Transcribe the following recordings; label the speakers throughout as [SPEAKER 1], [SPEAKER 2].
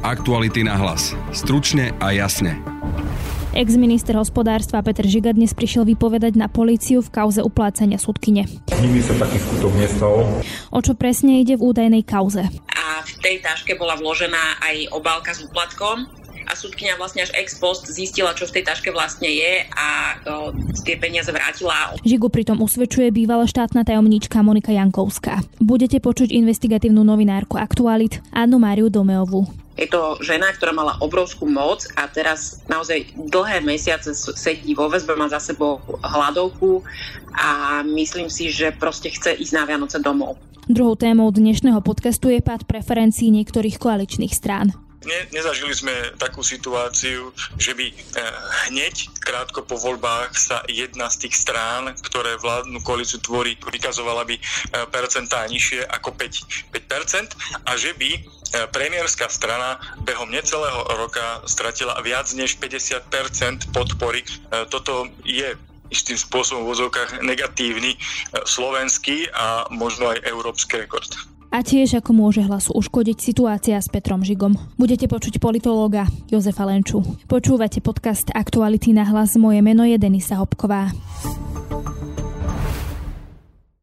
[SPEAKER 1] Aktuality na hlas. Stručne a jasne.
[SPEAKER 2] Ex-minister hospodárstva Peter Žiga dnes prišiel vypovedať na políciu v kauze uplácania súdkyne.
[SPEAKER 3] Nikdy sa taký skutok nestal.
[SPEAKER 2] O čo presne ide v údajnej kauze?
[SPEAKER 4] A v tej taške bola vložená aj obálka s úplatkom a súdkynia vlastne až ex post zistila, čo v tej taške vlastne je a o, tie peniaze vrátila.
[SPEAKER 2] Žigu pritom usvedčuje bývalá štátna tajomníčka Monika Jankovská. Budete počuť investigatívnu novinárku Aktualit Annu Máriu Domeovú.
[SPEAKER 4] Je to žena, ktorá mala obrovskú moc a teraz naozaj dlhé mesiace sedí vo väzbe, má za sebou hladovku a myslím si, že proste chce ísť na Vianoce domov.
[SPEAKER 2] Druhou témou dnešného podcastu je pád preferencií niektorých koaličných strán.
[SPEAKER 5] Ne, nezažili sme takú situáciu, že by eh, hneď krátko po voľbách sa jedna z tých strán, ktoré vládnu koalíciu tvorí, vykazovala by eh, percentá nižšie ako 5, 5% a že by premiérska strana behom necelého roka stratila viac než 50% podpory. Toto je istým spôsobom v vozovkách negatívny slovenský a možno aj európsky rekord
[SPEAKER 2] a tiež ako môže hlasu uškodiť situácia s Petrom Žigom. Budete počuť politológa Jozefa Lenču. Počúvate podcast Aktuality na hlas. Moje meno je Denisa Hopková.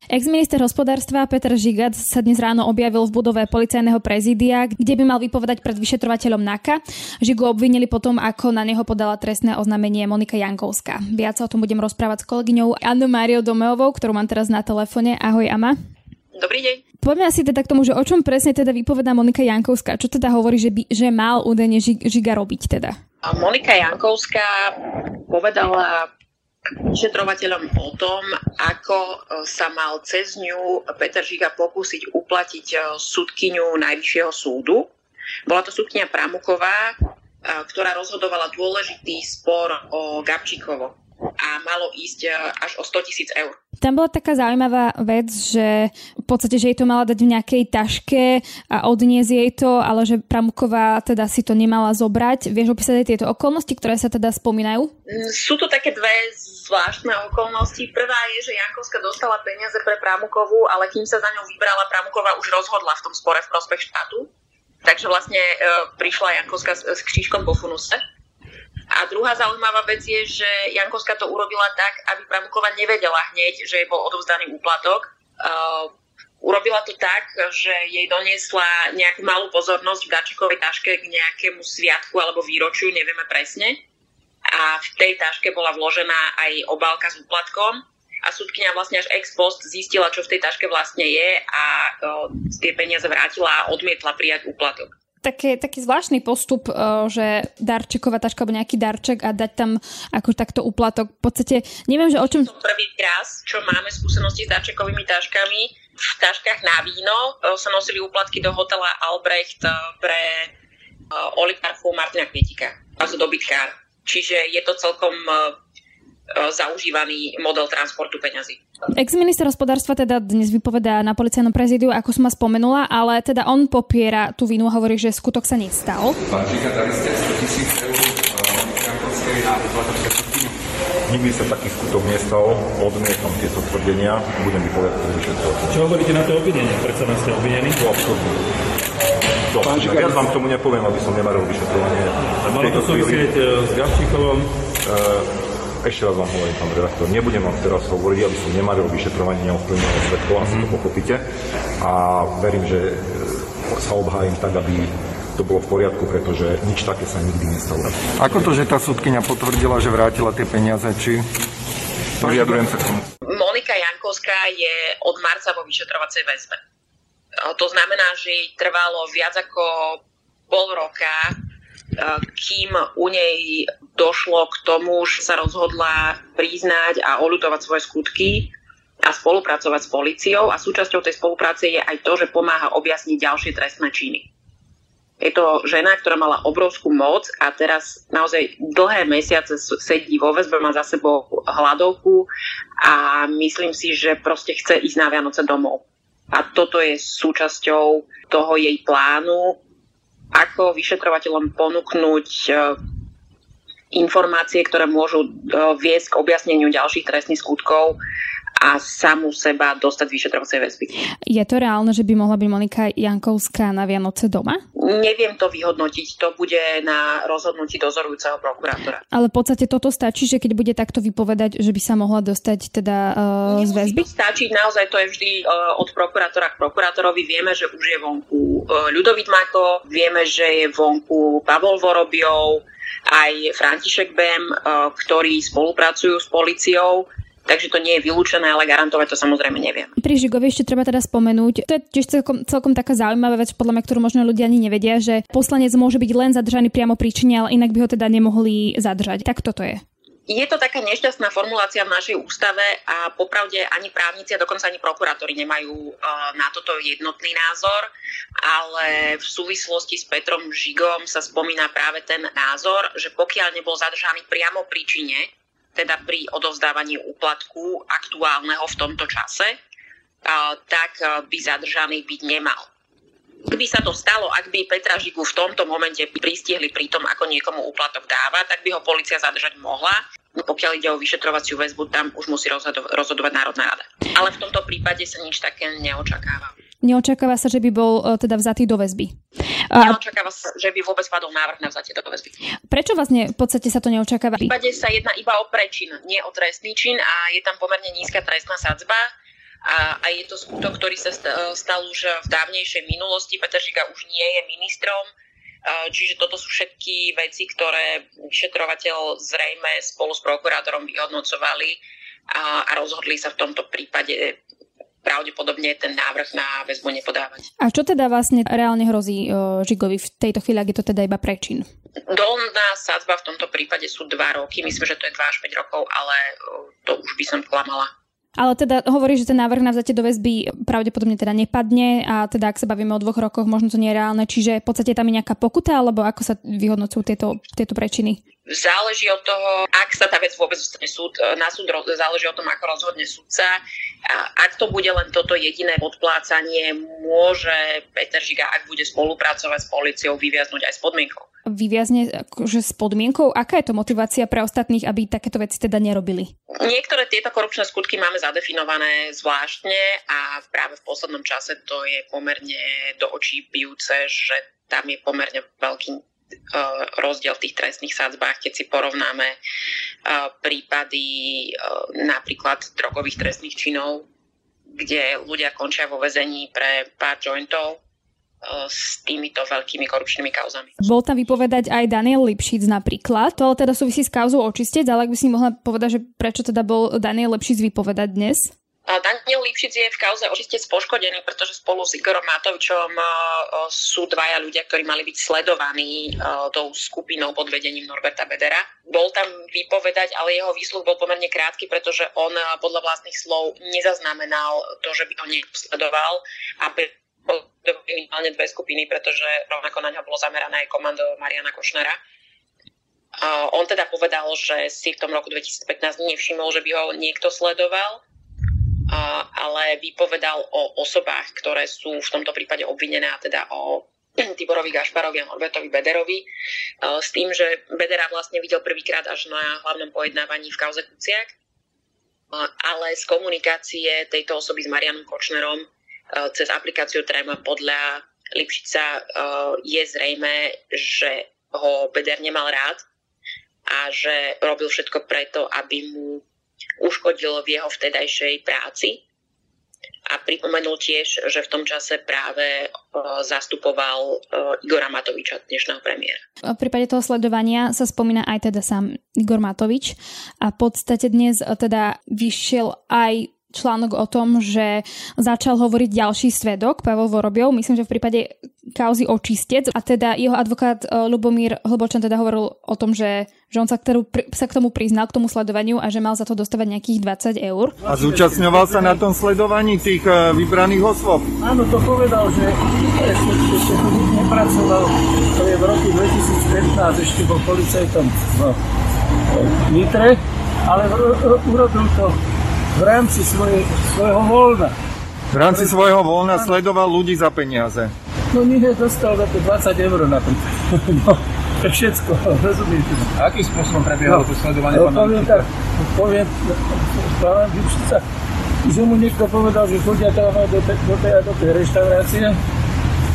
[SPEAKER 2] Ex-minister hospodárstva Peter Žigac sa dnes ráno objavil v budove policajného prezídia, kde by mal vypovedať pred vyšetrovateľom NAKA. Žigu obvinili potom, ako na neho podala trestné oznámenie Monika Jankovská. Viac o tom budem rozprávať s kolegyňou Annou Máriou Domeovou, ktorú mám teraz na telefóne. Ahoj, Ama.
[SPEAKER 4] Dobrý deň.
[SPEAKER 2] Poďme asi teda k tomu, že o čom presne teda vypovedá Monika Jankovská. Čo teda hovorí, že, by, že mal údajne Žiga robiť teda?
[SPEAKER 4] Monika Jankovská povedala vyšetrovateľom o tom, ako e, sa mal cez ňu Peter Žiga pokúsiť uplatiť e, súdkyňu Najvyššieho súdu. Bola to súdkynia Pramuková, e, ktorá rozhodovala dôležitý spor o Gabčíkovo a malo ísť až o 100 tisíc eur.
[SPEAKER 2] Tam bola taká zaujímavá vec, že v podstate, že jej to mala dať v nejakej taške a odniesť jej to, ale že Pramuková teda si to nemala zobrať. Vieš opísať aj tieto okolnosti, ktoré sa teda spomínajú?
[SPEAKER 4] Mm, sú to také dve zvláštne okolnosti. Prvá je, že Jankovská dostala peniaze pre Pramukovú, ale kým sa za ňou vybrala, Pramuková už rozhodla v tom spore v prospech štátu. Takže vlastne e, prišla Jankovská s, s křížkom po funuse. A druhá zaujímavá vec je, že Jankovská to urobila tak, aby Pramuková nevedela hneď, že jej bol odovzdaný úplatok. Uh, urobila to tak, že jej doniesla nejakú malú pozornosť v darčekovej taške k nejakému sviatku alebo výročiu, nevieme presne. A v tej taške bola vložená aj obálka s úplatkom a súdkynia vlastne až ex post zistila, čo v tej taške vlastne je a uh, tie peniaze vrátila a odmietla prijať úplatok
[SPEAKER 2] také, taký zvláštny postup, eh, že darčeková taška alebo nejaký darček a dať tam ako takto uplatok. V podstate neviem, že o čom...
[SPEAKER 4] Prvý raz, čo máme skúsenosti s darčekovými taškami, v taškách na víno eh, sa nosili úplatky do hotela Albrecht eh, pre oligarchu Martina Kvietika, a dobytkár. Čiže je to celkom zaužívaný model transportu peňazí.
[SPEAKER 2] Ex-minister hospodárstva teda dnes vypovedá na policajnom prezídiu, ako som ma spomenula, ale teda on popiera tú vinu a hovorí, že skutok sa nestal.
[SPEAKER 3] Pán Žika, dali ste 100 tisíc eur Nikdy sa taký skutok nestal, odmietam tieto tvrdenia, budem vypovedať to vyšetrovať.
[SPEAKER 6] Čo hovoríte na to obvinenie? Prečo nás ste obvinení?
[SPEAKER 3] To absurdné. To, Pán Žika, viac vám tomu nepoviem, aby som nemaril vyšetrovanie.
[SPEAKER 6] A malo to súvisieť e, s Gavčíkovom?
[SPEAKER 3] Uh, ešte raz vám hovorím, pán redaktor, nebudem vám teraz hovoriť, aby som nemaril vyšetrovanie, neovplyvnilo svetko, asi to mhm. pochopíte. A verím, že e, sa obhájim tak, aby to bolo v poriadku, pretože nič také sa nikdy nestalo.
[SPEAKER 7] Ako to, že tá súdkynia potvrdila, že vrátila tie peniaze, či vyjadrujem sa k tomu?
[SPEAKER 4] Monika Jankovská je od marca vo vyšetrovacej väzbe. To znamená, že jej trvalo viac ako pol roka kým u nej došlo k tomu, že sa rozhodla priznať a oľutovať svoje skutky a spolupracovať s policiou a súčasťou tej spolupráce je aj to, že pomáha objasniť ďalšie trestné činy. Je to žena, ktorá mala obrovskú moc a teraz naozaj dlhé mesiace sedí vo väzbe, má za sebou hladovku a myslím si, že proste chce ísť na Vianoce domov. A toto je súčasťou toho jej plánu, ako vyšetrovateľom ponúknuť e, informácie, ktoré môžu e, viesť k objasneniu ďalších trestných skutkov a samú seba dostať z vyšetrovacej väzby.
[SPEAKER 2] Je to reálne, že by mohla byť Monika Jankovská na Vianoce doma?
[SPEAKER 4] Neviem to vyhodnotiť, to bude na rozhodnutí dozorujúceho prokurátora.
[SPEAKER 2] Ale v podstate toto stačí, že keď bude takto vypovedať, že by sa mohla dostať teda uh, z väzby?
[SPEAKER 4] to stačiť, naozaj to je vždy uh, od prokurátora k prokurátorovi. Vieme, že už je vonku uh, Ľudovít Mako, vieme, že je vonku Pavol Vorobiov, aj František Bem, uh, ktorí spolupracujú s policiou takže to nie je vylúčené, ale garantovať to samozrejme neviem.
[SPEAKER 2] Pri Žigovi ešte treba teda spomenúť, to je tiež celkom, celkom taká zaujímavá vec, podľa mňa, ktorú možno ľudia ani nevedia, že poslanec môže byť len zadržaný priamo príčine, ale inak by ho teda nemohli zadržať. Tak toto je.
[SPEAKER 4] Je to taká nešťastná formulácia v našej ústave a popravde ani právnici a dokonca ani prokurátori nemajú uh, na toto jednotný názor, ale v súvislosti s Petrom Žigom sa spomína práve ten názor, že pokiaľ nebol zadržaný priamo príčine, teda pri odovzdávaní úplatku aktuálneho v tomto čase, tak by zadržaný byť nemal. Keby sa to stalo, ak by Petra Žigu v tomto momente pristihli pri tom, ako niekomu úplatok dáva, tak by ho policia zadržať mohla. No, pokiaľ ide o vyšetrovaciu väzbu, tam už musí rozhodovať Národná rada. Ale v tomto prípade sa nič také neočakáva.
[SPEAKER 2] Neočakáva sa, že by bol e, teda vzatý do väzby.
[SPEAKER 4] Neočakáva sa, že by vôbec padol návrh na vzatie do väzby.
[SPEAKER 2] Prečo vlastne v podstate sa to neočakáva?
[SPEAKER 4] V prípade sa jedná iba o prečin, nie o trestný čin a je tam pomerne nízka trestná sadzba a, a je to skutok, ktorý sa stal už v dávnejšej minulosti. Peter Žiga už nie je ministrom, čiže toto sú všetky veci, ktoré vyšetrovateľ zrejme spolu s prokurátorom vyhodnocovali a, a rozhodli sa v tomto prípade pravdepodobne ten návrh na väzbu nepodávať.
[SPEAKER 2] A čo teda vlastne reálne hrozí uh, Žigovi v tejto chvíli, ak je to teda iba prečin?
[SPEAKER 4] Dolná sadzba v tomto prípade sú 2 roky, myslím, že to je 2 až 5 rokov, ale to už by som klamala.
[SPEAKER 2] Ale teda hovorí, že ten návrh na vzatie do väzby pravdepodobne teda nepadne a teda ak sa bavíme o dvoch rokoch, možno to nie je reálne, čiže v podstate tam je nejaká pokuta, alebo ako sa vyhodnocujú tieto, tieto prečiny?
[SPEAKER 4] Záleží od toho, ak sa tá vec vôbec dostane súd, na súd, záleží o tom, ako rozhodne súdca. A ak to bude len toto jediné podplácanie, môže Peter Žiga, ak bude spolupracovať s policiou, vyviaznúť aj s podmienkou
[SPEAKER 2] vyviazne akože s podmienkou? Aká je to motivácia pre ostatných, aby takéto veci teda nerobili?
[SPEAKER 4] Niektoré tieto korupčné skutky máme zadefinované zvláštne a práve v poslednom čase to je pomerne do očí bijúce, že tam je pomerne veľký rozdiel v tých trestných sadzbách, keď si porovnáme e, prípady e, napríklad drogových trestných činov, kde ľudia končia vo väzení pre pár jointov E, s týmito veľkými korupčnými kauzami.
[SPEAKER 2] Bol tam vypovedať aj Daniel Lipšic napríklad, to ale teda súvisí s kauzou očistec, ale ak by si mohla povedať, že prečo teda bol Daniel Lipšic vypovedať dnes?
[SPEAKER 4] Daniel Lipšic je v kauze očistec poškodený, pretože spolu s Igorom Matovičom e, sú dvaja ľudia, ktorí mali byť sledovaní e, tou skupinou pod vedením Norberta Bedera. Bol tam vypovedať, ale jeho výsluh bol pomerne krátky, pretože on podľa vlastných slov nezaznamenal to, že by ho niekto sledoval a minimálne dve skupiny, pretože rovnako na ňo bolo zamerané aj komando Mariana Košnera. On teda povedal, že si v tom roku 2015 nevšimol, že by ho niekto sledoval, ale vypovedal o osobách, ktoré sú v tomto prípade obvinené, a teda o Tiborovi Gašparovi a Norbertovi Bederovi, s tým, že Bedera vlastne videl prvýkrát až na hlavnom pojednávaní v kauze Kuciak, ale z komunikácie tejto osoby s Marianom Kočnerom Eh, cez aplikáciu Trema podľa Lipšica je zrejme, že ho Beder nemal rád a že robil všetko preto, aby mu uškodil v jeho vtedajšej práci. A pripomenul tiež, že v tom čase práve zastupoval Igora Matoviča, dnešného premiéra.
[SPEAKER 2] V prípade toho sledovania sa spomína aj teda sám Igor Matovič a v podstate dnes teda vyšiel aj článok o tom, že začal hovoriť ďalší svedok, Pavel Vorobiov, myslím, že v prípade kauzy očistec a teda jeho advokát uh, Lubomír Hlbočan teda hovoril o tom, že, že on sa, ktorú, sa k tomu priznal, k tomu sledovaniu a že mal za to dostávať nejakých 20 eur.
[SPEAKER 7] A zúčastňoval sa na tom sledovaní tých uh, vybraných osôb?
[SPEAKER 8] Áno, to povedal, že ešte nepracoval, to je v roku 2015, ešte bol policajtom v Nitre, ale urobil to v rámci svoje, svojho voľna.
[SPEAKER 7] V rámci svojho voľna sledoval ľudí za peniaze.
[SPEAKER 8] No nie, dostal za to 20 eur napríklad. No, to všetko, rozumiete.
[SPEAKER 6] Akým spôsobom prebiehalo no, to sledovanie
[SPEAKER 8] no, poviem tak, poviem, pána Gipšica, že mu niekto povedal, že chodia tam do, te, do, tej, do tej reštaurácie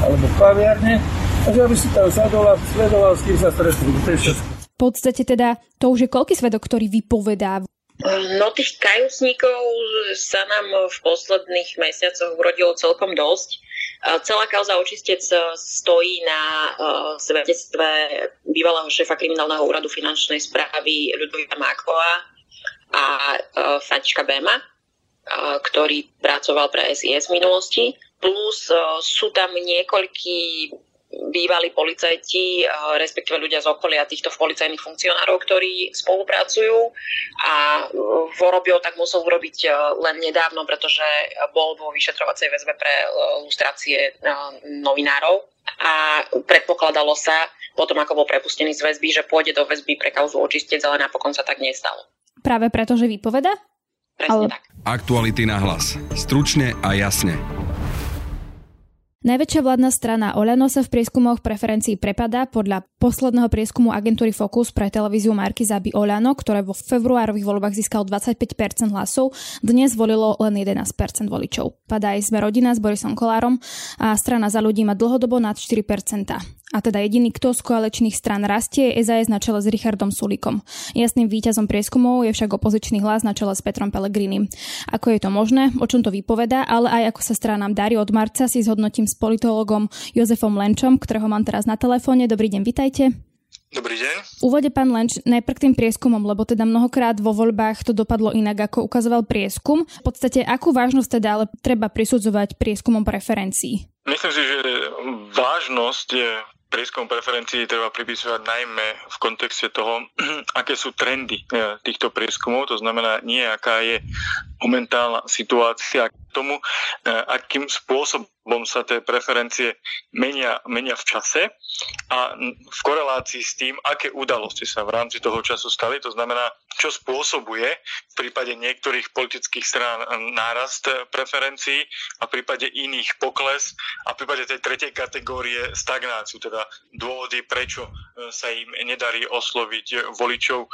[SPEAKER 8] alebo kaviarne A že aby si tam sadol a sledoval, s kým sa stretli. To je všetko.
[SPEAKER 2] V podstate teda to už je koľký svedok, ktorý vypovedá
[SPEAKER 4] No tých kajúcníkov sa nám v posledných mesiacoch urodilo celkom dosť. Celá kauza očistec stojí na svedectve bývalého šéfa kriminálneho úradu finančnej správy Ľudovita Mákova a Františka Béma, ktorý pracoval pre SIS v minulosti. Plus sú tam niekoľkí bývalí policajti, respektíve ľudia z okolia týchto policajných funkcionárov, ktorí spolupracujú a Vorobio tak musel urobiť len nedávno, pretože bol vo vyšetrovacej väzbe pre lustrácie novinárov a predpokladalo sa potom, ako bol prepustený z väzby, že pôjde do väzby pre kauzu očistec, ale napokon sa tak nestalo.
[SPEAKER 2] Práve preto, že vypoveda?
[SPEAKER 4] Presne ale... tak.
[SPEAKER 1] Aktuality na hlas. Stručne a jasne.
[SPEAKER 2] Najväčšia vládna strana Oľano sa v prieskumoch preferencií prepadá podľa posledného prieskumu agentúry Focus pre televíziu Marky Zaby Oľano, ktoré vo februárových voľbách získalo 25% hlasov, dnes volilo len 11% voličov. Padá aj sme rodina s Borisom Kolárom a strana za ľudí má dlhodobo nad 4%. A teda jediný, kto z koaličných stran rastie, je SAS na čele s Richardom Sulikom. Jasným víťazom prieskumov je však opozičný hlas na čele s Petrom Pellegrinim. Ako je to možné, o čom to vypoveda, ale aj ako sa stranám darí od marca si zhodnotím s politologom Jozefom Lenčom, ktorého mám teraz na telefóne. Dobrý deň, vitajte.
[SPEAKER 5] Dobrý deň.
[SPEAKER 2] Úvode pán Lenč, najprv k tým prieskumom, lebo teda mnohokrát vo voľbách to dopadlo inak, ako ukazoval prieskum. V podstate, akú vážnosť teda ale treba prisudzovať prieskumom preferencií?
[SPEAKER 5] Myslím si, že vážnosť je prieskum preferencií treba pripisovať najmä v kontexte toho, aké sú trendy eh, týchto prieskumov, to znamená nie aká je momentálna situácia k tomu, eh, akým spôsobom sa tie preferencie menia, menia v čase a v korelácii s tým, aké udalosti sa v rámci toho času stali. To znamená, čo spôsobuje v prípade niektorých politických strán nárast preferencií a v prípade iných pokles a v prípade tej tretej kategórie stagnáciu, teda dôvody, prečo e, sa im nedarí osloviť voličov e,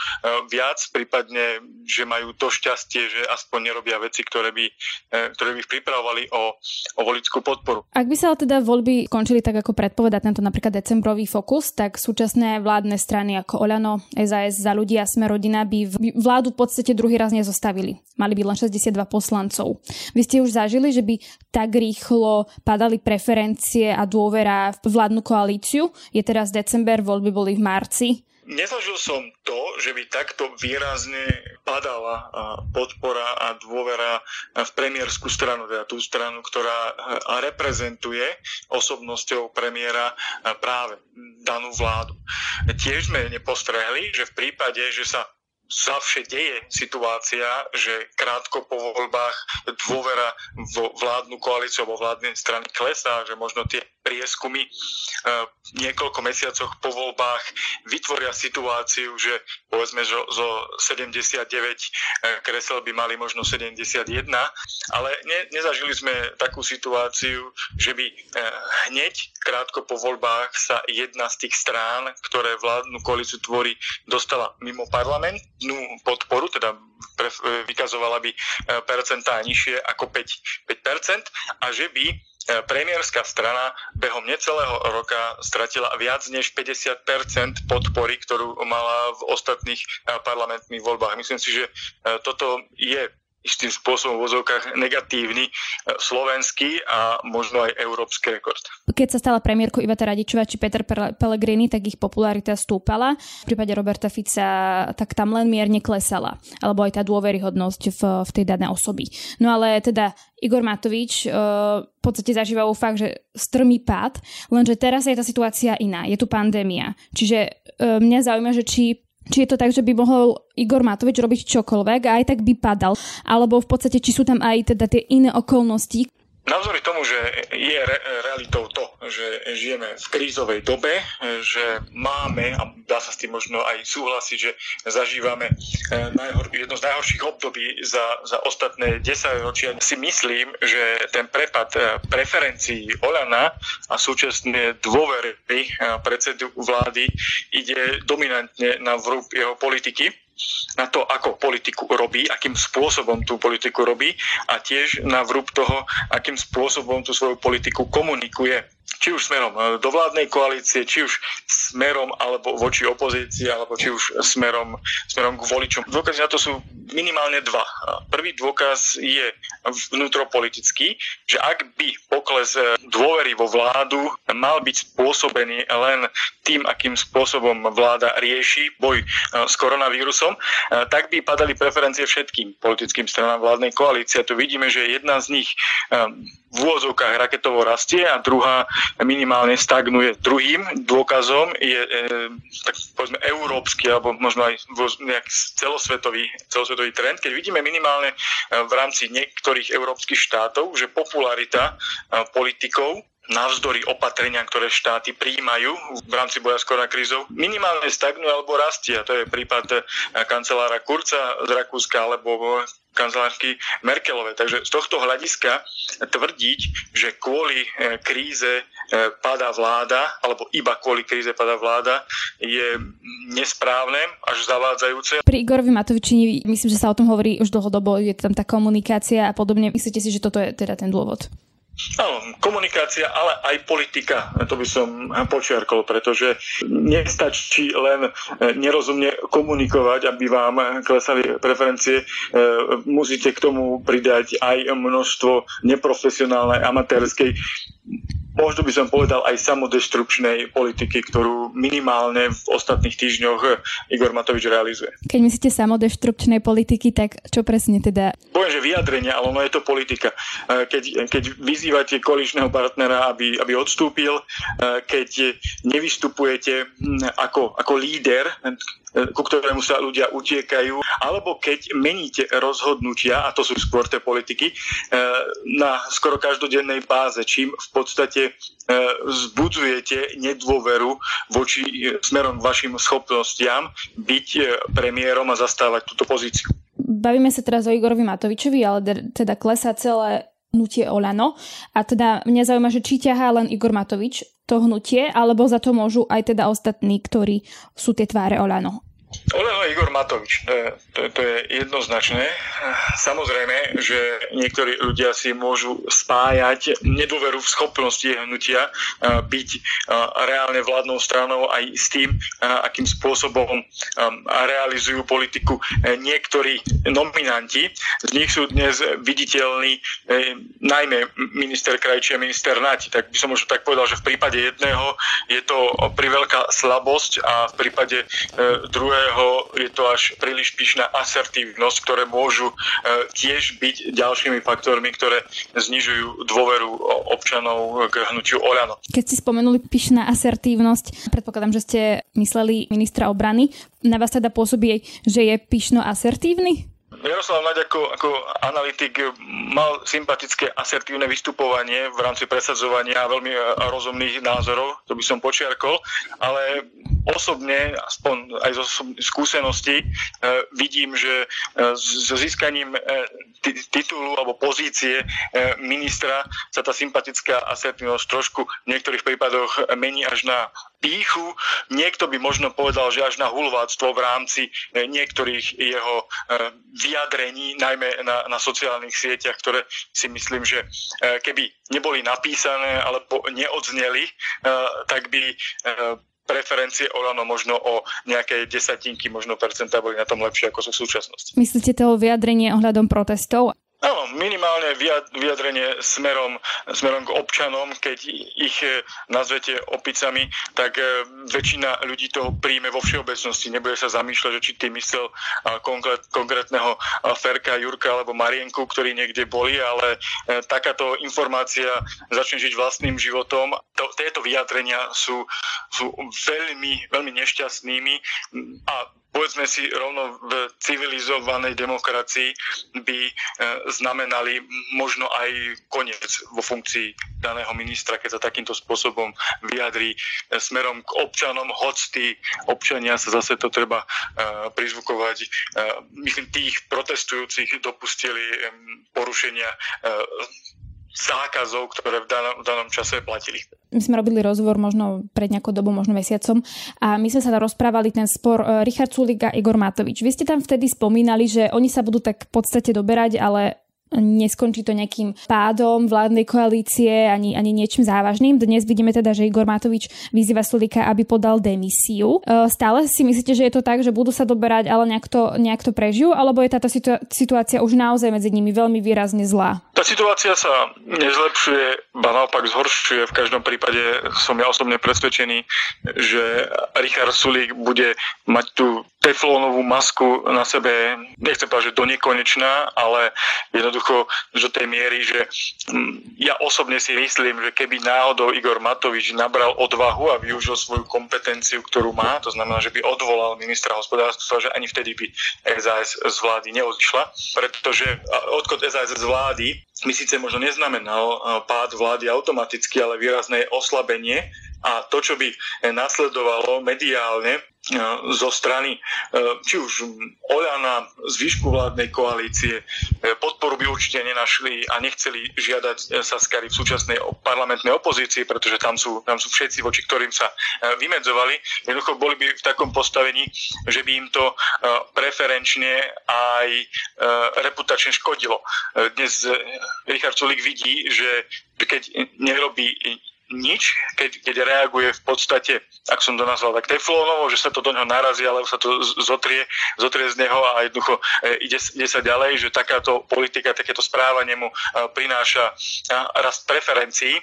[SPEAKER 5] viac, prípadne, že majú to šťastie, že aspoň nerobia veci, ktoré by, e, ktoré by pripravovali o, o volickú podporu.
[SPEAKER 2] Ak by sa teda voľby končili tak, ako predpovedá tento napríklad decembrový fokus, tak súčasné vládne strany ako Olano, SAS za ľudia a Sme rodina by vládu v podstate druhý raz nezostavili. Mali by len 62 poslancov. Vy ste už zažili, že by tak rýchlo padali preferencie a dôvera v vládnu koalíciu? Je teraz december, voľby boli v marci.
[SPEAKER 5] Nezažil som to, že by takto výrazne padala podpora a dôvera v premiérskú stranu, teda tú stranu, ktorá reprezentuje osobnosťou premiéra práve danú vládu. Tiež sme nepostrehli, že v prípade, že sa zavše deje situácia, že krátko po voľbách dôvera vo vládnu koalíciu alebo vládne strany klesá, že možno tie prieskumy e, niekoľko mesiacoch po voľbách vytvoria situáciu, že povedzme zo, zo 79 e, kresel by mali možno 71, ale ne, nezažili sme takú situáciu, že by e, hneď krátko po voľbách sa jedna z tých strán, ktoré vládnu koalíciu tvorí, dostala mimo parlamentnú podporu, teda pre, vykazovala by percentá nižšie ako 5, 5% a že by E, premiérska strana behom necelého roka stratila viac než 50% podpory, ktorú mala v ostatných e, parlamentných voľbách. Myslím si, že e, toto je istým spôsobom v vozovkách negatívny slovenský a možno aj európsky rekord.
[SPEAKER 2] Keď sa stala premiérkou Iveta Radičová či Peter Pellegrini, tak ich popularita stúpala. V prípade Roberta Fica tak tam len mierne klesala. Alebo aj tá dôveryhodnosť v, v tej danej osoby. No ale teda Igor Matovič uh, v podstate zažívajú fakt, že strmý pád, lenže teraz je tá situácia iná. Je tu pandémia. Čiže uh, mňa zaujíma, že či či je to tak, že by mohol Igor Matovič robiť čokoľvek a aj tak by padal, alebo v podstate, či sú tam aj teda tie iné okolnosti,
[SPEAKER 5] Navzory tomu, že je re- realitou to, že žijeme v krízovej dobe, že máme, a dá sa s tým možno aj súhlasiť, že zažívame eh, najhor- jedno z najhorších období za, za ostatné 10 ročia, si myslím, že ten prepad eh, preferencií Olana a súčasne dôvery eh, predsedu vlády ide dominantne na vrúb jeho politiky na to, ako politiku robí, akým spôsobom tú politiku robí a tiež na vrúb toho, akým spôsobom tú svoju politiku komunikuje. Či už smerom do vládnej koalície, či už smerom alebo voči opozícii, alebo či už smerom, smerom k voličom. Dôkazy na to sú minimálne dva. Prvý dôkaz je vnútropolitický, že ak by pokles dôvery vo vládu mal byť spôsobený len tým, akým spôsobom vláda rieši boj s koronavírusom, tak by padali preferencie všetkým politickým stranám vládnej koalície. Tu vidíme, že jedna z nich v úvozovkách raketovo rastie a druhá minimálne stagnuje. Druhým dôkazom je e, tak povedzme európsky alebo možno aj nejak celosvetový, celosvetový trend, keď vidíme minimálne e, v rámci niektorých európskych štátov, že popularita e, politikov navzdory opatrenia, ktoré štáty príjmajú v rámci boja s koronakrízou, minimálne stagnuje alebo rastie. A to je prípad kancelára Kurca z Rakúska alebo kancelárky Merkelovej. Takže z tohto hľadiska tvrdiť, že kvôli e, kríze e, padá vláda, alebo iba kvôli kríze padá vláda, je nesprávne, až zavádzajúce.
[SPEAKER 2] Pri Igorovi Matoviči myslím, že sa o tom hovorí už dlhodobo, je tam tá komunikácia a podobne. Myslíte si, že toto je teda ten dôvod?
[SPEAKER 5] Áno, komunikácia, ale aj politika, to by som počiarkol, pretože nestačí len e, nerozumne komunikovať, aby vám klesali preferencie. E, musíte k tomu pridať aj množstvo neprofesionálnej, amatérskej možno by som povedal aj samodestrukčnej politiky, ktorú minimálne v ostatných týždňoch Igor Matovič realizuje.
[SPEAKER 2] Keď myslíte samodestrukčnej politiky, tak čo presne teda?
[SPEAKER 5] Poviem, že vyjadrenia, ale ono je to politika. E, keď, keď vyzývate koaličného partnera, aby, aby odstúpil, e, keď nevystupujete ako, ako líder, ku ktorému sa ľudia utiekajú, alebo keď meníte rozhodnutia, a to sú skôr tie politiky, e, na skoro každodennej báze, čím v podstate e, zbudzujete nedôveru voči e, smerom vašim schopnostiam byť premiérom a zastávať túto pozíciu.
[SPEAKER 2] Bavíme sa teraz o Igorovi Matovičovi, ale teda klesá celé hnutie Olano. A teda mňa zaujíma, že či ťahá len Igor Matovič to hnutie, alebo za to môžu aj teda ostatní, ktorí sú tie tváre Olano.
[SPEAKER 5] Oleno Igor Matovič, to je, to, to je jednoznačné. Samozrejme, že niektorí ľudia si môžu spájať nedôveru v schopnosti hnutia byť reálne vládnou stranou aj s tým, akým spôsobom realizujú politiku niektorí nominanti. Z nich sú dnes viditeľní e, najmä minister Krajčí a minister Nať. Tak by som možno tak povedal, že v prípade jedného je to priveľká slabosť a v prípade e, druhého druhého je to až príliš pyšná asertívnosť, ktoré môžu e, tiež byť ďalšími faktormi, ktoré znižujú dôveru občanov k hnutiu Oľano.
[SPEAKER 2] Keď ste spomenuli pyšná asertívnosť, predpokladám, že ste mysleli ministra obrany. Na vás teda pôsobí, že je pyšno asertívny?
[SPEAKER 5] Jaroslav Naď ako, ako analytik mal sympatické asertívne vystupovanie v rámci presadzovania veľmi e, rozumných názorov, to by som počiarkol, ale osobne, aspoň aj zo skúseností, e, vidím, že e, so získaním titulu alebo pozície ministra sa tá sympatická asertívnosť trošku v niektorých prípadoch mení až na píchu. Niekto by možno povedal, že až na hulváctvo v rámci niektorých jeho eh, vyjadrení, najmä na, na sociálnych sieťach, ktoré si myslím, že keby neboli napísané alebo neodzneli, tak by preferencie Olano možno o nejaké desatinky, možno percentá boli na tom lepšie, ako sú v súčasnosti.
[SPEAKER 2] Myslíte toho vyjadrenie ohľadom protestov?
[SPEAKER 5] Áno, minimálne vyjadrenie smerom, smerom k občanom, keď ich e, nazvete opicami, tak e, väčšina ľudí to príjme vo všeobecnosti. Nebude sa zamýšľať, že či ty myslel konkrét, konkrétneho Ferka, Jurka alebo Marienku, ktorí niekde boli, ale e, takáto informácia začne žiť vlastným životom. To, tieto vyjadrenia sú, sú veľmi, veľmi nešťastnými a povedzme si rovno v civilizovanej demokracii by znamenali možno aj koniec vo funkcii daného ministra, keď sa takýmto spôsobom vyjadrí e, smerom k občanom, hoď tí občania sa zase to treba e, prizvukovať. Myslím, tých protestujúcich dopustili porušenia zákazov, ktoré v danom, v danom čase platili.
[SPEAKER 2] My sme robili rozhovor možno pred nejakou dobou, možno mesiacom a my sme sa tam rozprávali ten spor e, Richard Sulik a Igor Matovič. Vy ste tam vtedy spomínali, že oni sa budú tak v podstate doberať, ale neskončí to nejakým pádom vládnej koalície ani, ani niečím závažným. Dnes vidíme teda, že Igor Matovič vyzýva Sulika, aby podal demisiu. E, stále si myslíte, že je to tak, že budú sa doberať, ale nejak to, nejak to prežijú, alebo je táto situácia už naozaj medzi nimi veľmi výrazne zlá?
[SPEAKER 5] Tá situácia sa nezlepšuje, ba naopak zhoršuje. V každom prípade som ja osobne presvedčený, že Richard Sulík bude mať tú teflónovú masku na sebe, nechcem povedať, že do nekonečná, ale jednoducho do tej miery, že mm, ja osobne si myslím, že keby náhodou Igor Matovič nabral odvahu a využil svoju kompetenciu, ktorú má, to znamená, že by odvolal ministra hospodárstva, že ani vtedy by SAS z vlády neodišla, pretože odchod SAS z vlády mi síce možno neznamenal pád vlády automaticky, ale výrazné oslabenie a to, čo by nasledovalo mediálne, E, zo strany e, či už Oľana, zvyšku vládnej koalície, e, podporu by určite nenašli a nechceli žiadať Saskary v súčasnej parlamentnej opozícii, pretože tam sú, tam sú všetci, voči ktorým sa vymedzovali. Jednoducho boli by v takom postavení, že by im to preferenčne aj reputačne škodilo. Dnes Richard Sulik vidí, že keď nerobí nič, keď, keď reaguje v podstate, ak som to nazval tak teflónovo, že sa to do neho narazí, ale sa to zotrie, zotrie z neho a jednoducho e, ide, ide sa ďalej, že takáto politika, takéto správanie mu e, prináša e, rast preferencií,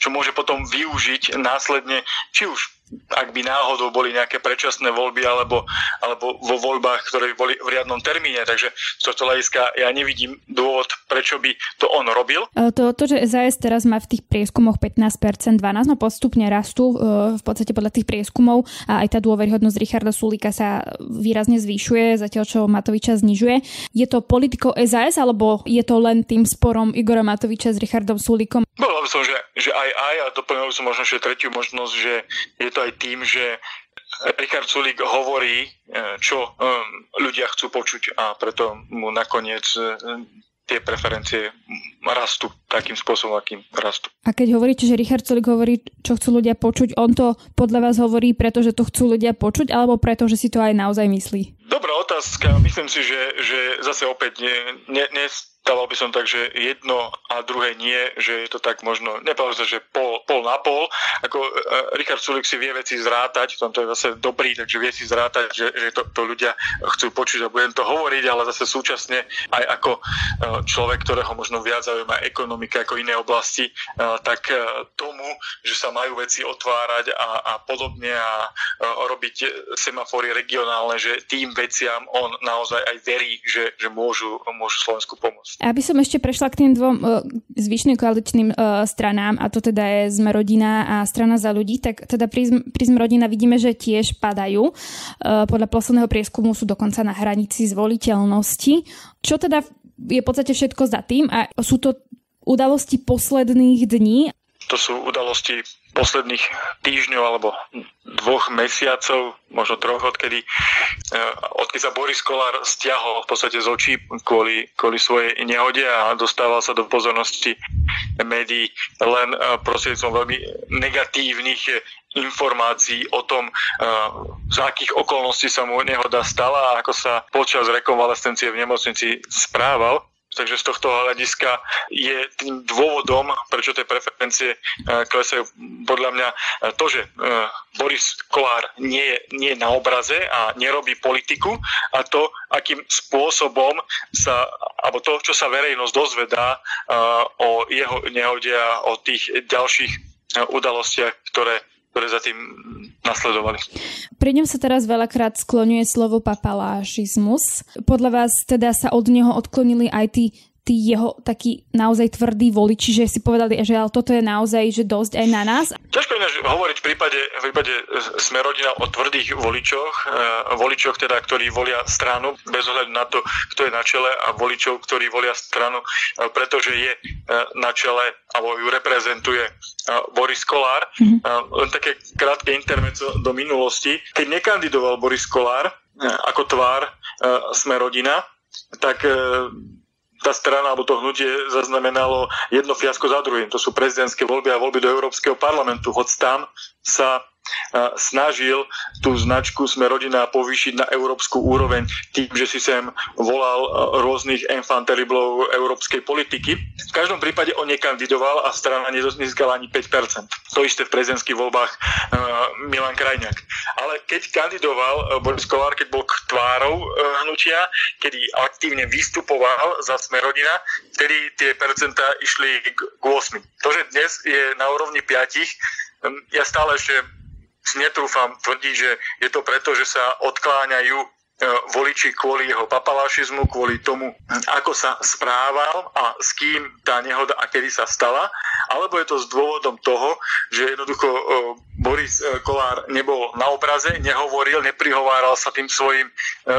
[SPEAKER 5] čo môže potom využiť následne, či už ak by náhodou boli nejaké predčasné voľby alebo, alebo vo voľbách, ktoré boli v riadnom termíne. Takže z tohto hľadiska ja nevidím dôvod, prečo by to on robil.
[SPEAKER 2] E, to, to že SAS teraz má v tých prieskumoch 15%, 12, no postupne rastú e, v podstate podľa tých prieskumov a aj tá dôveryhodnosť Richarda Sulika sa výrazne zvyšuje, zatiaľ čo Matoviča znižuje. Je to politikou SAS alebo je to len tým sporom Igora Matoviča s Richardom Sulikom?
[SPEAKER 5] Povedal by som, že, že aj aj a doplnil som možno ešte tretiu možnosť, že je to aj tým, že Richard Sulik hovorí, e, čo e, ľudia chcú počuť a preto mu nakoniec e, tie preferencie rastú takým spôsobom, akým rastú.
[SPEAKER 2] A keď hovoríte, že Richard Sulik hovorí, čo chcú ľudia počuť, on to podľa vás hovorí, pretože to chcú ľudia počuť, alebo preto, že si to aj naozaj myslí?
[SPEAKER 5] Dobrá otázka. Myslím si, že, že zase opäť ne, ne, ne, dával by som tak, že jedno a druhé nie, že je to tak možno, nepovedal sa, že pol, pol na pol. Ako uh, Richard Sulik si vie veci zrátať, v tomto je zase dobrý, takže vie si zrátať, že, že to, to ľudia chcú počuť a budem to hovoriť, ale zase súčasne aj ako uh, človek, ktorého možno viac zaujíma ekonomika ako iné oblasti, uh, tak uh, tomu, že sa majú veci otvárať a, a podobne a uh, robiť semafory regionálne, že tým veciam on naozaj aj verí, že, že môžu, môžu Slovensku pomôcť.
[SPEAKER 2] Aby som ešte prešla k tým dvom uh, zvyšným koaličným uh, stranám, a to teda je Sme rodina a strana za ľudí, tak teda pri Sme rodina vidíme, že tiež padajú. Uh, podľa posledného prieskumu sú dokonca na hranici zvoliteľnosti. Čo teda je v podstate všetko za tým a sú to udalosti posledných dní
[SPEAKER 5] to sú udalosti posledných týždňov alebo dvoch mesiacov, možno troch, odkedy, eh, odkedy sa Boris Kolár stiahol v podstate z očí kvôli, kvôli svojej nehode a dostával sa do pozornosti médií len eh, prostredníctvom veľmi negatívnych informácií o tom, eh, z akých okolností sa mu nehoda stala a ako sa počas rekonvalescencie v nemocnici správal. Takže z tohto hľadiska je tým dôvodom, prečo tie preferencie e, klesajú. Podľa mňa e, to, že e, Boris Kolár nie nie je na obraze a nerobí politiku a to, akým spôsobom sa, alebo to, čo sa verejnosť dozvedá o jeho nehode a o tých ďalších udalostiach, ktoré ktoré za tým nasledovali.
[SPEAKER 2] Pri ňom sa teraz veľakrát skloňuje slovo papalášizmus. Podľa vás teda sa od neho odklonili aj tí tí jeho takí naozaj tvrdí voliči, že si povedali, že ale toto je naozaj že dosť aj na nás?
[SPEAKER 5] Ťažko ináč hovoriť v prípade, v prípade sme rodina o tvrdých voličoch, e, voličoch teda, ktorí volia stranu, bez ohľadu na to, kto je na čele a voličov, ktorí volia stranu, e, pretože je e, na čele alebo ju reprezentuje Boris Kolár. Mm-hmm. Len také krátke intermeco do minulosti. Keď nekandidoval Boris Kolár ako tvár sme rodina, tak tá strana alebo to hnutie zaznamenalo jedno fiasko za druhým. To sú prezidentské voľby a voľby do Európskeho parlamentu. Hoď tam sa snažil tú značku Sme rodina povýšiť na európsku úroveň tým, že si sem volal rôznych enfant terriblov európskej politiky. V každom prípade on nekandidoval a strana nezískala ani 5%. To isté v prezidentských voľbách Milan Krajňák. Ale keď kandidoval Boris Kolár, keď bol tvárou hnutia, kedy aktívne vystupoval za Sme rodina, vtedy tie percentá išli k 8. To, že dnes je na úrovni 5, ja stále ešte netrúfam tvrdiť, že je to preto, že sa odkláňajú e, voliči kvôli jeho papalášizmu, kvôli tomu, ako sa správal a s kým tá nehoda a kedy sa stala, alebo je to s dôvodom toho, že jednoducho e, Boris e, Kolár nebol na obraze, nehovoril, neprihováral sa tým svojim,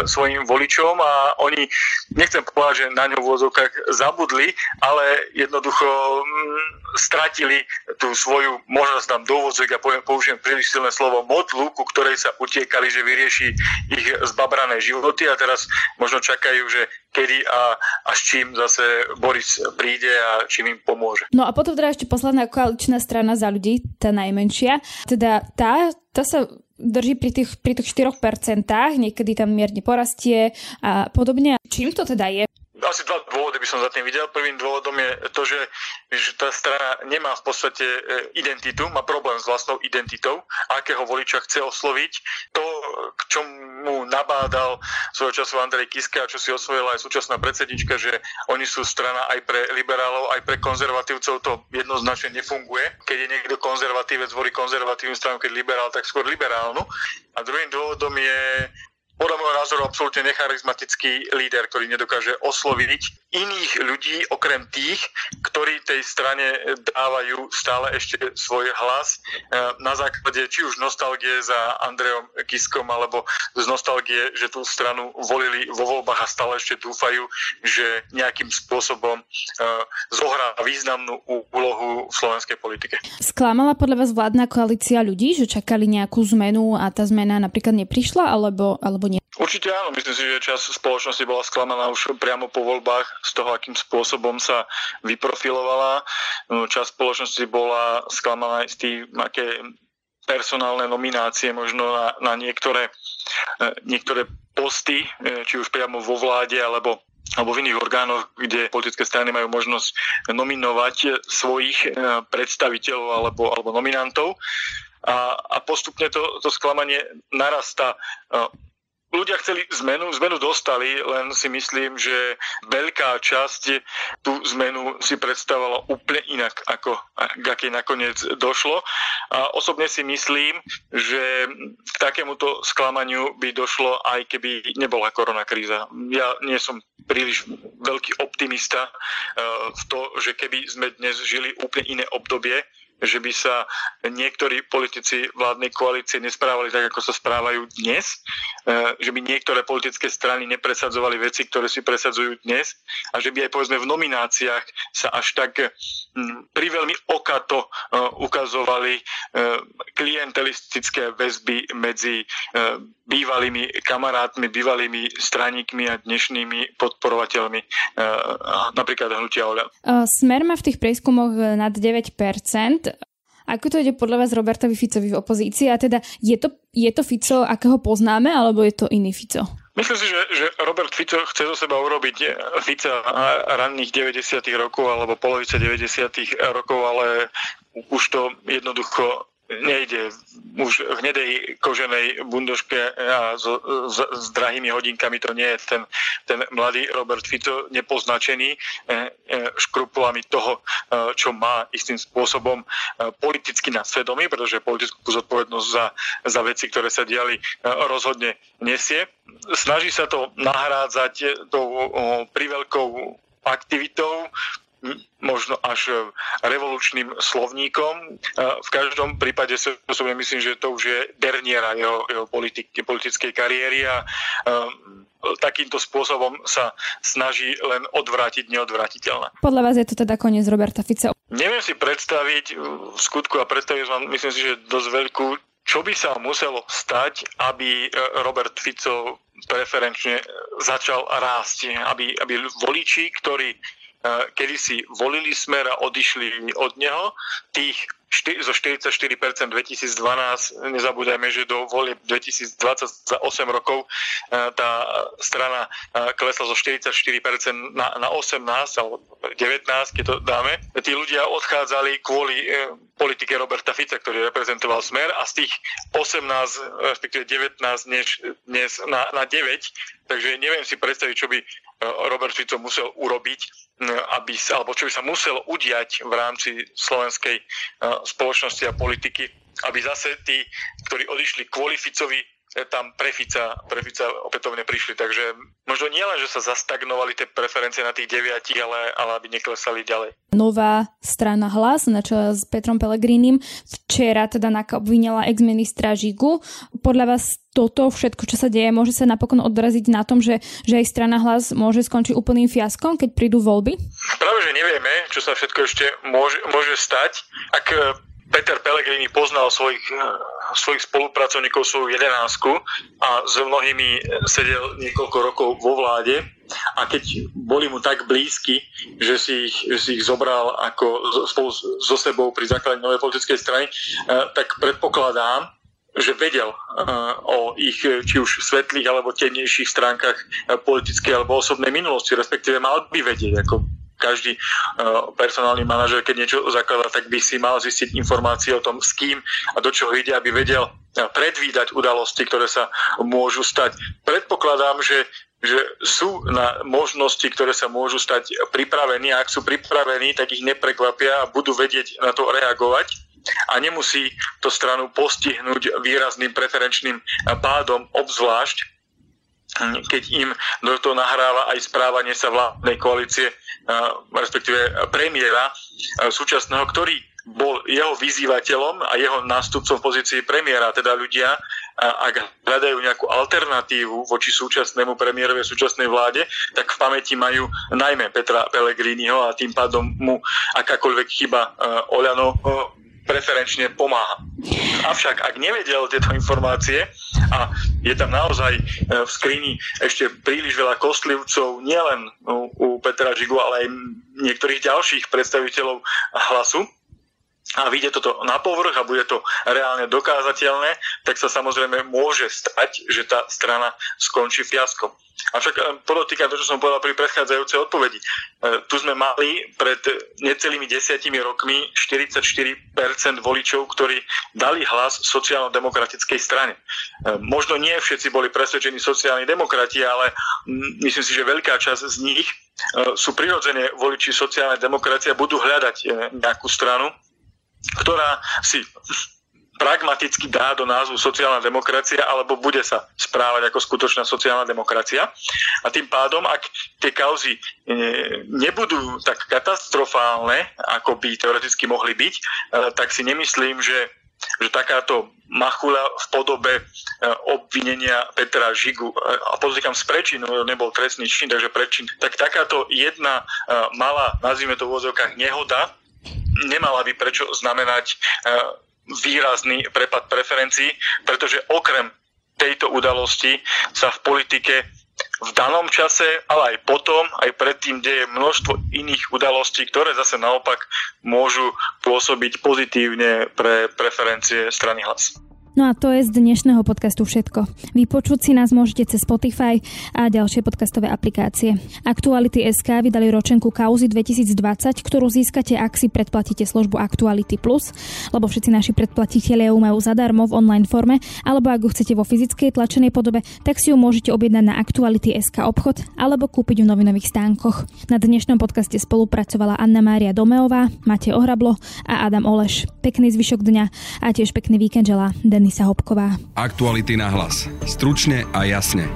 [SPEAKER 5] svojim voličom a oni, nechcem povedať, že na ňo v vôzovkách zabudli, ale jednoducho mm, stratili tú svoju, možno tam dôvodzok, ja poviem, použijem príliš silné slovo, modlu, ku ktorej sa utiekali, že vyrieši ich zbabrané životy a teraz možno čakajú, že kedy a, a s čím zase Boris príde a čím im pomôže.
[SPEAKER 2] No a potom teda ešte posledná koaličná strana za ľudí, tá najmenšia. Teda tá, tá sa drží pri tých, pri tých 4%, niekedy tam mierne porastie a podobne. Čím to teda je?
[SPEAKER 5] Asi dva dôvody by som za tým videl. Prvým dôvodom je to, že, že tá strana nemá v podstate e, identitu, má problém s vlastnou identitou, akého voliča chce osloviť. To, k čomu nabádal svojho času Andrej Kiska, čo si osvojila aj súčasná predsednička, že oni sú strana aj pre liberálov, aj pre konzervatívcov, to jednoznačne nefunguje. Keď je niekto konzervatívec, volí konzervatívnu stranu, keď liberál, tak skôr liberálnu. A druhým dôvodom je podľa môjho názoru absolútne necharizmatický líder, ktorý nedokáže osloviť iných ľudí okrem tých, ktorí tej strane dávajú stále ešte svoj hlas e, na základe či už nostalgie za Andreom Kiskom alebo z nostalgie, že tú stranu volili vo voľbách a stále ešte dúfajú, že nejakým spôsobom e, zohrá významnú úlohu v slovenskej politike.
[SPEAKER 2] Sklamala podľa vás vládna koalícia ľudí, že čakali nejakú zmenu a tá zmena napríklad neprišla alebo, alebo alebo nie?
[SPEAKER 5] Určite áno, myslím si, že čas spoločnosti bola sklamaná už priamo po voľbách z toho, akým spôsobom sa vyprofilovala. No, čas spoločnosti bola sklamaná aj z tým, aké personálne nominácie možno na, na niektoré, e, niektoré posty, e, či už priamo vo vláde alebo alebo v iných orgánoch, kde politické strany majú možnosť nominovať svojich e, predstaviteľov alebo, alebo nominantov. A, a postupne to, to sklamanie narasta ľudia chceli zmenu, zmenu dostali, len si myslím, že veľká časť tú zmenu si predstavovala úplne inak, ako k akej nakoniec došlo. A osobne si myslím, že k takémuto sklamaniu by došlo aj keby nebola koronakríza. Ja nie som príliš veľký optimista eh, v to, že keby sme dnes žili úplne iné obdobie, že by sa niektorí politici vládnej koalície nesprávali tak, ako sa správajú dnes, e, že by niektoré politické strany nepresadzovali veci, ktoré si presadzujú dnes a že by aj povedzme v nomináciách sa až tak priveľmi okato e, ukazovali e, klientelistické väzby medzi bývalými kamarátmi, bývalými straníkmi a dnešnými podporovateľmi napríklad hnutia Oľa.
[SPEAKER 2] Smer má v tých prieskumoch nad 9%. Ako to ide podľa vás Robertovi Ficovi v opozícii? A teda je to, je to Fico, akého poznáme, alebo je to iný Fico?
[SPEAKER 5] Myslím si, že, že Robert Fico chce zo seba urobiť Fica ranných 90. rokov alebo polovice 90. rokov, ale už to jednoducho nejde už v hnedej koženej bundoške a s, s, s drahými hodinkami to nie je ten, ten mladý Robert Fico nepoznačený e, e, škrupulami toho, e, čo má istým spôsobom politicky na svedomí, pretože politickú zodpovednosť za, za veci, ktoré sa diali, rozhodne nesie. Snaží sa to nahrádzať tou priveľkou aktivitou, možno až e, revolučným slovníkom. E, v každom prípade si osobne myslím, že to už je derniera jeho, jeho politik, politickej kariéry a e, takýmto spôsobom sa snaží len odvrátiť neodvratiteľné.
[SPEAKER 2] Podľa vás je to teda koniec Roberta Fica?
[SPEAKER 5] Neviem si predstaviť v skutku a predstaviť vám, myslím si, že dosť veľkú, čo by sa muselo stať, aby Robert Fico preferenčne začal rásť, aby, aby voliči, ktorí kedy si volili smer a odišli od neho, tých zo 44% 2012, nezabúdajme, že do volieb 2020 za 8 rokov tá strana klesla zo 44% na, na 18 alebo 19, keď to dáme. Tí ľudia odchádzali kvôli politike Roberta Fica, ktorý reprezentoval smer a z tých 18, respektíve 19 dnes, dnes na, na 9, takže neviem si predstaviť, čo by Robert Fico musel urobiť, aby sa, alebo čo by sa muselo udiať v rámci slovenskej spoločnosti a politiky, aby zase tí, ktorí odišli kvôli Ficovi, tam pre Fica, pre Fica opätovne prišli. Takže možno nie len, že sa zastagnovali tie preferencie na tých deviatich, ale, ale aby neklesali ďalej.
[SPEAKER 2] Nová strana Hlas na čele s Petrom Pelegrínim včera teda obvinila ex-ministra Žigu. Podľa vás toto všetko, čo sa deje, môže sa napokon odraziť na tom, že, že aj strana Hlas môže skončiť úplným fiaskom, keď prídu voľby?
[SPEAKER 5] Práve, že nevieme, čo sa všetko ešte môže, môže stať. Ak Peter Pellegrini poznal svojich, eh, svojich spolupracovníkov, svoju jedenáctku a s mnohými sedel niekoľko rokov vo vláde. A keď boli mu tak blízky, že si ich, že si ich zobral ako spolu so sebou pri základní novej politickej strany, eh, tak predpokladám, že vedel uh, o ich či už svetlých alebo temnejších stránkach politickej alebo osobnej minulosti, respektíve mal by vedieť, ako každý uh, personálny manažer, keď niečo zakladá, tak by si mal zistiť informácie o tom, s kým a do čoho ide, aby vedel uh, predvídať udalosti, ktoré sa môžu stať. Predpokladám, že že sú na možnosti, ktoré sa môžu stať pripravení a ak sú pripravení, tak ich neprekvapia a budú vedieť na to reagovať a nemusí to stranu postihnúť výrazným preferenčným pádom, obzvlášť keď im do toho nahráva aj správanie sa vládnej koalície respektíve premiéra súčasného, ktorý bol jeho vyzývateľom a jeho nástupcom v pozícii premiéra, teda ľudia, ak hľadajú nejakú alternatívu voči súčasnému premiérovi a súčasnej vláde, tak v pamäti majú najmä Petra Pellegriniho a tým pádom mu akákoľvek chyba Oľano preferenčne pomáha. Avšak ak nevedel tieto informácie a je tam naozaj e, v skrini ešte príliš veľa kostlivcov, nielen u, Petra Žigu, ale aj niektorých ďalších predstaviteľov hlasu, a vyjde toto na povrch a bude to reálne dokázateľné, tak sa samozrejme môže stať, že tá strana skončí fiaskom. Avšak eh, podotýkam to, čo som povedal pri predchádzajúcej odpovedi. Eh, tu sme mali pred necelými desiatimi rokmi 44% voličov, ktorí dali hlas sociálno-demokratickej strane. Eh, možno nie všetci boli presvedčení sociálni demokrati, ale myslím si, že veľká časť z nich sú prirodzene voliči sociálnej demokracie a budú hľadať nejakú stranu, ktorá si pragmaticky dá do názvu sociálna demokracia alebo bude sa správať ako skutočná sociálna demokracia. A tým pádom, ak tie kauzy e, nebudú tak katastrofálne, ako by teoreticky mohli byť, e, tak si nemyslím, že že takáto machula v podobe e, obvinenia Petra Žigu, a podotýkam z prečinu, nebol trestný čin, takže prečin, tak takáto jedna malá, nazvime to v úvodzovkách, nehoda, nemala by prečo znamenať výrazný prepad preferencií, pretože okrem tejto udalosti sa v politike v danom čase, ale aj potom, aj predtým deje množstvo iných udalostí, ktoré zase naopak môžu pôsobiť pozitívne pre preferencie strany hlas.
[SPEAKER 2] No a to je z dnešného podcastu všetko. Vypočuť si nás môžete cez Spotify a ďalšie podcastové aplikácie. Aktuality SK vydali ročenku Kauzy 2020, ktorú získate, ak si predplatíte službu Aktuality Plus, lebo všetci naši predplatitelia ju majú zadarmo v online forme, alebo ak ju chcete vo fyzickej tlačenej podobe, tak si ju môžete objednať na Aktuality SK obchod alebo kúpiť v novinových stánkoch. Na dnešnom podcaste spolupracovala Anna Mária Domeová, Matej Ohrablo a Adam Oleš. Pekný zvyšok dňa a tiež pekný víkend želá Den Denisa Hopková.
[SPEAKER 1] Aktuality na hlas. Stručne a jasne.